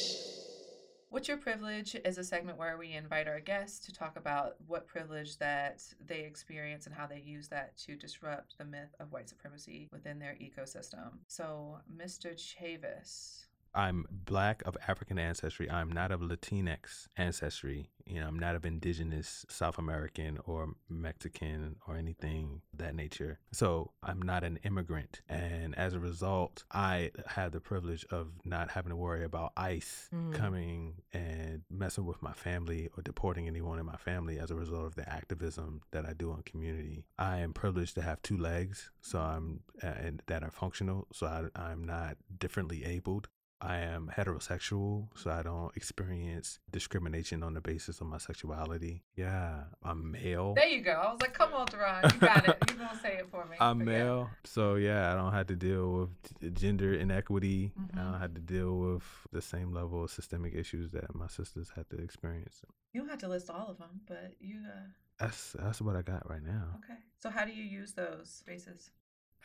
What's Your Privilege is a segment where we invite our guests to talk about what privilege that they experience and how they use that to disrupt the myth of white supremacy within their ecosystem. So, Mr. Chavis, I'm black of African ancestry. I'm not of Latinx ancestry. You know, I'm not of indigenous South American or Mexican or anything of that nature. So I'm not an immigrant. And as a result, I have the privilege of not having to worry about ICE Mm. coming and messing with my family or deporting anyone in my family as a result of the activism that I do on community. I am privileged to have two legs, so I'm and that are functional. So I, I'm not differently abled. I am heterosexual, so I don't experience discrimination on the basis of my sexuality. Yeah, I'm male. there you go. I was like, come on, Duron, you got it. You're gonna say it for me? I'm But yeah. male, so yeah, I don't have to deal with gender inequity. I Mhm. don't have to deal with the same level of systemic issues that my sisters had to experience. You don't have to list all of them, but you. Uh, That's that's what I got right now. okay. So how do you use those spaces?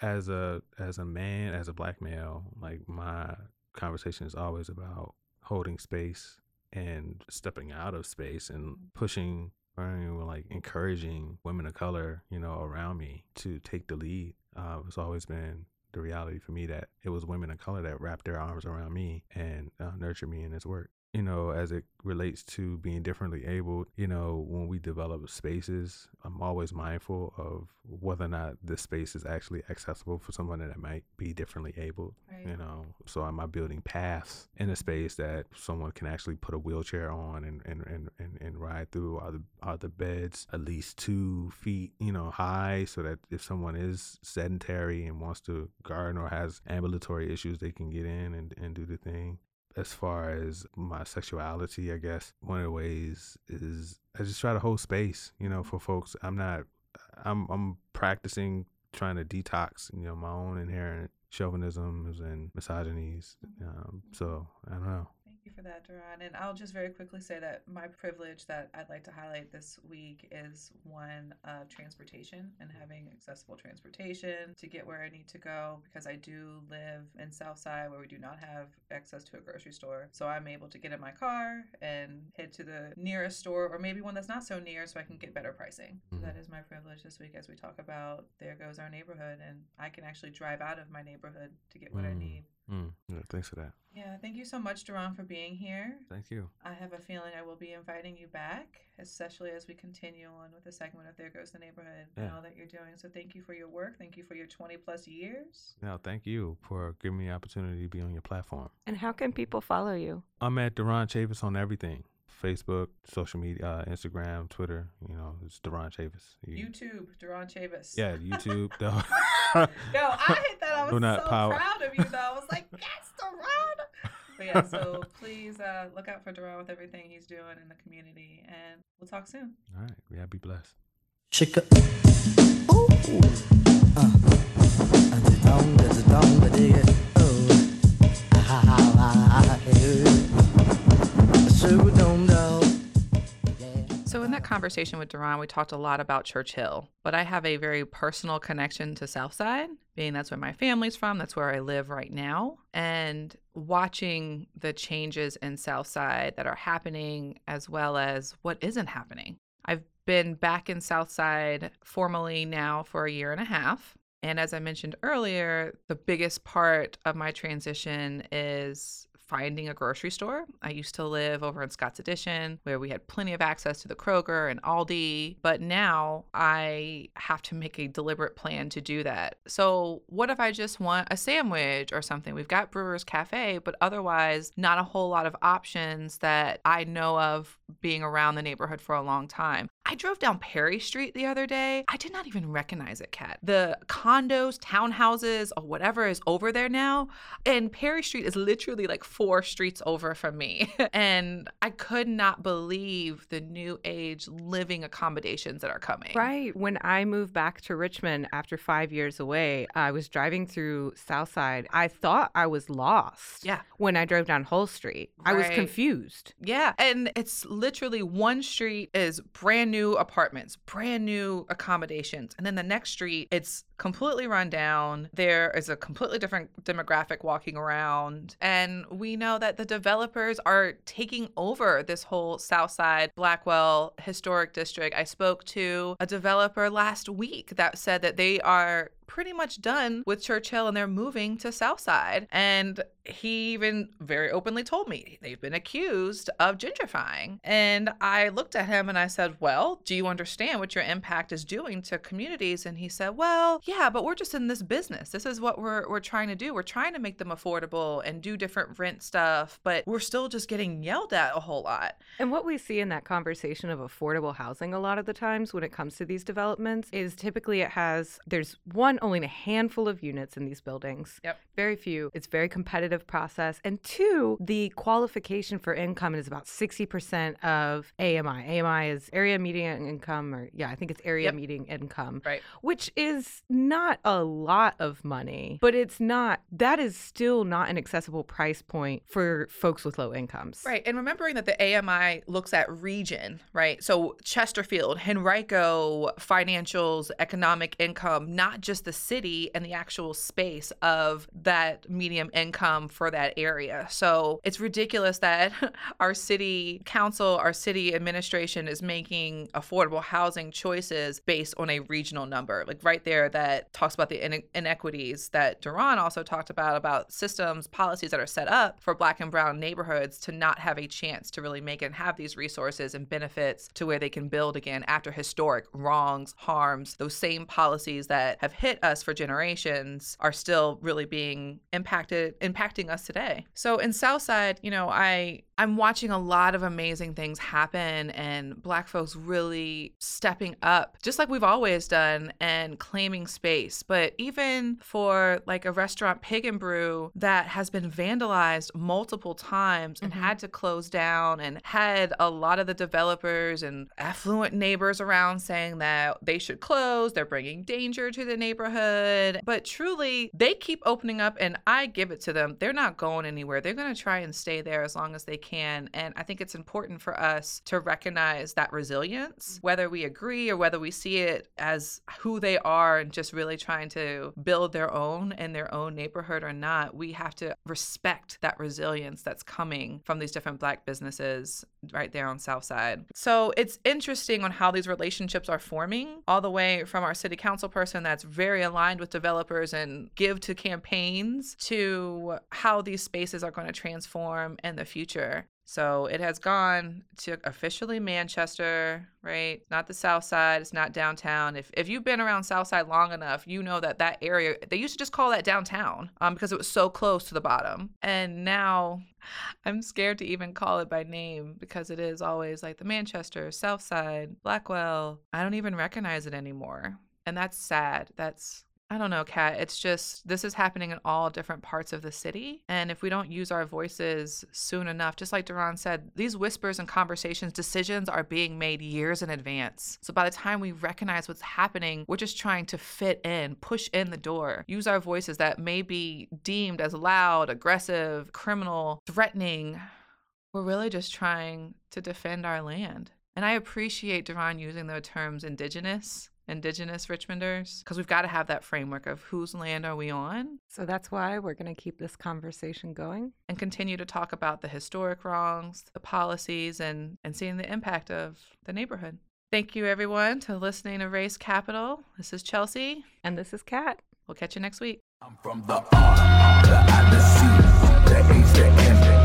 As a as a man, as a black male, like my conversation is always about holding space and stepping out of space and pushing or even, like encouraging women of color, you know, around me to take the lead. Uh, it's always been the reality for me that it was women of color that wrapped their arms around me and uh, nurtured me in this work. You know, as it relates to being differently abled, you know, when we develop spaces, I'm always mindful of whether or not this space is actually accessible for someone that might be differently abled Right. you know. So am i building paths in a space that someone can actually put a wheelchair on and and and, and, and ride through? Are the are the beds at least two feet you know high so that if someone is sedentary and wants to garden or has ambulatory issues they can get in and, and do the thing as far as my sexuality i guess one of the ways is i just try to hold space you know for folks. I'm not i'm i'm practicing trying to detox you know my own inherent chauvinisms and misogynies um, so i don't know you for that, Duron. And I'll just very quickly say that my privilege that I'd like to highlight this week is one of transportation and having accessible transportation to get where I need to go because I do live in Southside where we do not have access to a grocery store. So I'm able to get in my car and head to the nearest store or maybe one that's not so near so I can get better pricing. Mhm. that is my privilege this week as we talk about there goes our neighborhood and I can actually drive out of my neighborhood to get what I Mm. need. Mm, yeah, thanks for that Yeah, thank you so much, Duron, for being here. thank you I have a feeling I will be inviting you back, especially as we continue on with the segment of There Goes the Neighborhood and all that you're doing. So thank you for your work. Thank you for your 20 plus years. no thank you for giving me the opportunity to be on your platform And how can people follow you? i'm at Duron Chavis on everything facebook social media uh, instagram twitter you know it's Duron Chavis You- YouTube, Duron Chavis. yeah youtube though Yo, I hit that. I Do was not so power- proud of you, though. I was like, yes, Duron. But yeah, so please uh, look out for Duron with everything he's doing in the community. And we'll talk soon. all right yeah be blessed Shake it. Ooh. Uh. And conversation with Duron, we talked a lot about Church Hill, but I have a very personal connection to Southside, being that's where my family's from, that's where I live right now. And watching the changes in Southside that are happening, as well as what isn't happening. I've been back in Southside formally now for a year and a half. And as I mentioned earlier, the biggest part of my transition is finding a grocery store. I used to live over in Scott's Addition where we had plenty of access to the Kroger and Aldi, but now I have to make a deliberate plan to do that. So, what if I just want a sandwich or something? We've got Brewer's Cafe, but otherwise, not a whole lot of options that I know of being around the neighborhood for a long time. I drove down Perry Street the other day. I did not even recognize it, Kat. The condos, townhouses, or whatever is over there now. And Perry Street is literally like four streets over from me. and I could not believe the new age living accommodations that are coming. Right. When I moved back to Richmond after five years away, I was driving through Southside. I thought I was lost. Yeah. When I drove down Hull Street, I was confused. Yeah. And it's literally one street is brand new apartments, brand new accommodations. And then the next street, it's completely run down. There is a completely different demographic walking around. And we know that the developers are taking over this whole Southside Blackwell historic district. I spoke to a developer last week that said that they are pretty much done with Church Hill and they're moving to Southside. And he even very openly told me they've been accused of gentrifying. And I looked at him and I said, Well, do you understand what your impact is doing to communities? And he said, Well, yeah, but we're just in this business. This is what we're we're trying to do. We're trying to make them affordable and do different rent stuff, but we're still just getting yelled at a whole lot. And what we see in that conversation of affordable housing a lot of the times when it comes to these developments is typically it has, there's one, only a handful of units in these buildings. Yep. Very few. It's very competitive process. And two, the qualification for income is about 60% of AMI. AMI is area median income, or yeah, I think it's area Yep. median income Right. which is not a lot of money, but it's not, that is still not an accessible price point for folks with low incomes. Right. And remembering that the AMI looks at region, right? So Chesterfield, Henrico, financials, economic income, not just the city and the actual space of that medium income for that area. So it's ridiculous that our city council, our city administration is making affordable housing choices based on a regional number. Like right there, that talks about the ine- inequities that Duron also talked about, about systems, policies that are set up for black and brown neighborhoods to not have a chance to really make and have these resources and benefits to where they can build again after historic wrongs, harms. Those same policies that have hit us for generations are still really being impacted, impacting us today. So in Southside, you know, I I'm watching a lot of amazing things happen and black folks really stepping up, just like we've always done, and claiming space. But even for like a restaurant, Pig and Brew, that has been vandalized multiple times and mm-hmm. had to close down, and had a lot of the developers and affluent neighbors around saying that they should close, they're bringing danger to the neighborhood. But truly, they keep opening up, and I give it to them. They're not going anywhere. They're going to try and stay there as long as they can. And I think it's important for us to recognize that resilience, mm-hmm. whether we agree or whether we see it as who they are and just really trying to build their own in their own neighborhood or not. We have to respect that resilience that's coming from these different black businesses right there on South Side. So it's interesting on how these relationships are forming, all the way from our city council person that's very aligned with developers and give to campaigns to how these spaces are going to transform in the future. So it has gone to officially Manchester, right? Not the South Side. It's not downtown. If if you've been around South Side long enough, you know that that area they used to just call that downtown, um, because it was so close to the bottom. And now, I'm scared to even call it by name because it is always like the Manchester, South Side, Blackwell. I don't even recognize it anymore, and that's sad. That's I don't know, Kat. It's just this is happening in all different parts of the city. And if we don't use our voices soon enough, just like Duron said, these whispers and conversations, decisions are being made years in advance. So by the time we recognize what's happening, we're just trying to fit in, push in the door, use our voices that may be deemed as loud, aggressive, criminal, threatening. We're really just trying to defend our land. And I appreciate Duron using the terms indigenous indigenous richmonders because we've got to have that framework of whose land are we on. So that's why we're going to keep this conversation going. and continue to talk about the historic wrongs the policies and and seeing the impact of the neighborhood. Thank you everyone to listening to Race Capitol. This is chelsea. And this is Kat. we'll catch you next week. I'm from the R, the I, the C, the H, the M,